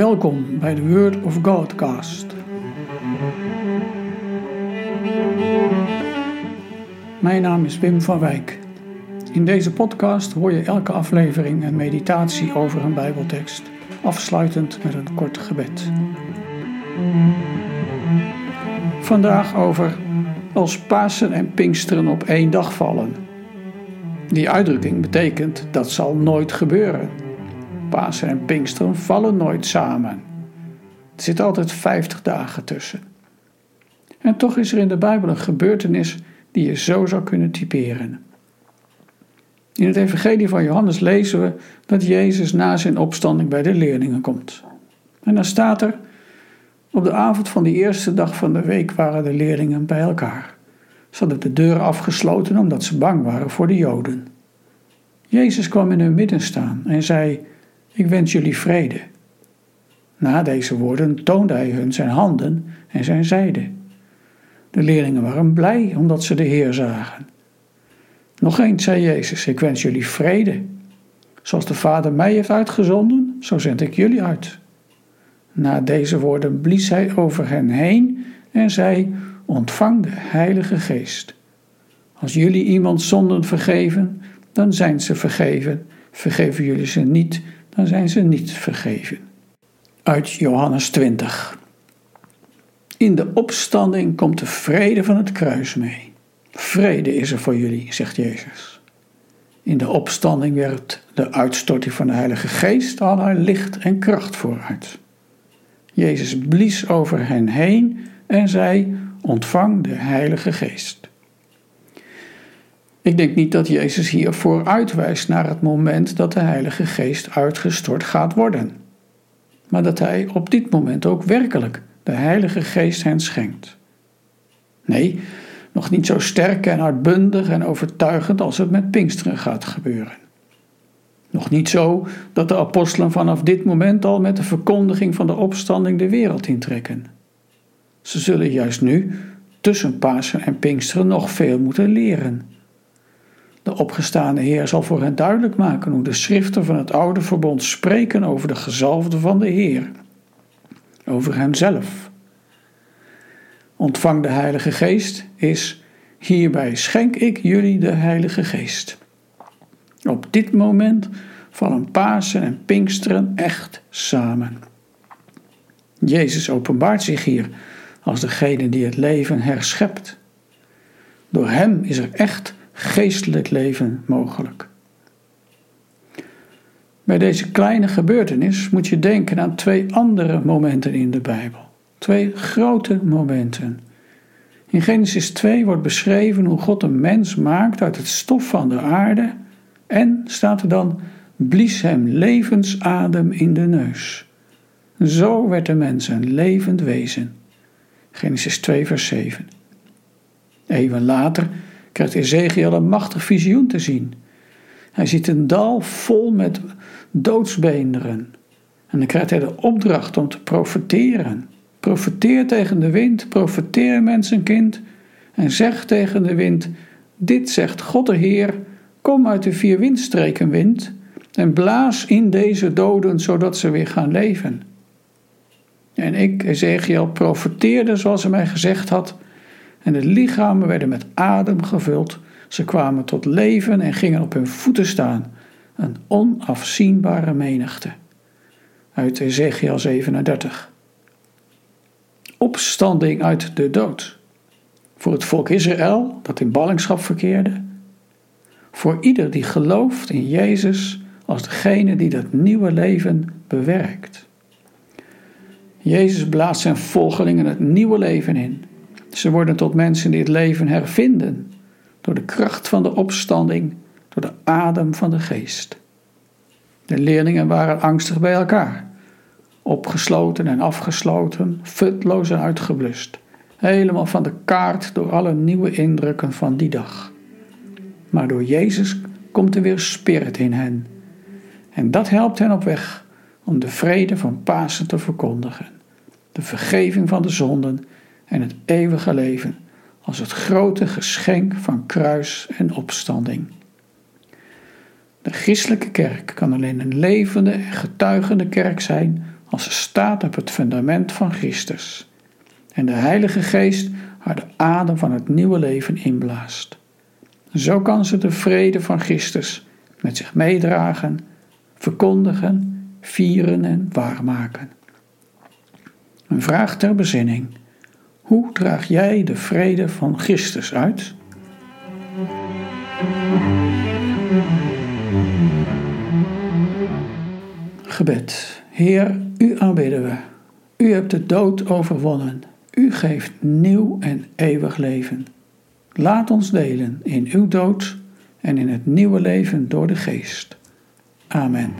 Welkom bij de Word of Godcast. Mijn naam is Wim van Wijk. In deze podcast hoor je elke aflevering een meditatie over een Bijbeltekst, afsluitend met een kort gebed. Vandaag over als Pasen en Pinksteren op één dag vallen. Die uitdrukking betekent dat zal nooit gebeuren. Pasen en Pinksteren vallen nooit samen. Er zit altijd 50 dagen tussen. En toch is er in de Bijbel een gebeurtenis die je zo zou kunnen typeren. In het Evangelie van Johannes lezen we dat Jezus na zijn opstanding bij de leerlingen komt. En dan staat er: Op de avond van de eerste dag van de week waren de leerlingen bij elkaar. Ze hadden de deuren afgesloten omdat ze bang waren voor de Joden. Jezus kwam in hun midden staan en zei: Ik wens jullie vrede. Na deze woorden toonde hij hun zijn handen en zijn zijde. De leerlingen waren blij omdat ze de Heer zagen. Nog eens zei Jezus: Ik wens jullie vrede. Zoals de Vader mij heeft uitgezonden, zo zend ik jullie uit. Na deze woorden blies hij over hen heen en zei: Ontvang de Heilige Geest. Als jullie iemand zonden vergeven, dan zijn ze vergeven. Vergeven jullie ze niet, dan zijn ze niet vergeven. Uit Johannes 20. In de opstanding komt de vrede van het kruis mee. Vrede is er voor jullie, zegt Jezus. In de opstanding werpt de uitstorting van de Heilige Geest allerlei licht en kracht vooruit. Jezus blies over hen heen en zei: Ontvang de Heilige Geest. Ik denk niet dat Jezus hier vooruitwijst naar het moment dat de Heilige Geest uitgestort gaat worden, maar dat Hij op dit moment ook werkelijk de Heilige Geest hen schenkt. Nee, nog niet zo sterk en uitbundig en overtuigend als het met Pinksteren gaat gebeuren. Nog niet zo dat de apostelen vanaf dit moment al met de verkondiging van de opstanding de wereld intrekken. Ze zullen juist nu, tussen Pasen en Pinksteren, nog veel moeten leren. De opgestane Heer zal voor hen duidelijk maken hoe de schriften van het oude verbond spreken over de gezalfde van de Heer, over hemzelf. Ontvang de Heilige Geest is hierbij schenk ik jullie de Heilige Geest. Op dit moment vallen Pasen en Pinksteren echt samen. Jezus openbaart zich hier als degene die het leven herschept. Door Hem is er echt geestelijk leven mogelijk. Bij deze kleine gebeurtenis moet je denken aan twee andere momenten in de Bijbel. Twee grote momenten. In Genesis 2 wordt beschreven hoe God een mens maakt uit het stof van de aarde en, staat er dan, blies hem levensadem in de neus. Zo werd de mens een levend wezen. Genesis 2, vers 7. Even later krijgt Ezekiel een machtig visioen te zien. Hij ziet een dal vol met doodsbeenderen. En dan krijgt hij de opdracht om te profeteren. Profeteer tegen de wind, profeteer mensenkind. En zeg tegen de wind: Dit zegt God de Heer: Kom uit de vier windstreken, wind, en blaas in deze doden, zodat ze weer gaan leven. En ik, Ezekiel, profeteerde zoals hij mij gezegd had, en de lichamen werden met adem gevuld. Ze kwamen tot leven en gingen op hun voeten staan, een onafzienbare menigte. Uit Ezekiel 37. Opstanding uit de dood. Voor het volk Israël, dat in ballingschap verkeerde. Voor ieder die gelooft in Jezus als degene die dat nieuwe leven bewerkt. Jezus blaast zijn volgelingen het nieuwe leven in. Ze worden tot mensen die het leven hervinden door de kracht van de opstanding, door de adem van de geest. De leerlingen waren angstig bij elkaar, opgesloten en afgesloten, futloos en uitgeblust, helemaal van de kaart door alle nieuwe indrukken van die dag. Maar door Jezus komt er weer spirit in hen. En dat helpt hen op weg om de vrede van Pasen te verkondigen, de vergeving van de zonden en het eeuwige leven als het grote geschenk van kruis en opstanding. De christelijke kerk kan alleen een levende en getuigende kerk zijn als ze staat op het fundament van Christus en de Heilige Geest haar de adem van het nieuwe leven inblaast. Zo kan ze de vrede van Christus met zich meedragen, verkondigen, vieren en waarmaken. Een vraag ter bezinning. Hoe draag jij de vrede van Christus uit? Gebed. Heer, u aanbidden we. U hebt de dood overwonnen. U geeft nieuw en eeuwig leven. Laat ons delen in uw dood en in het nieuwe leven door de geest. Amen.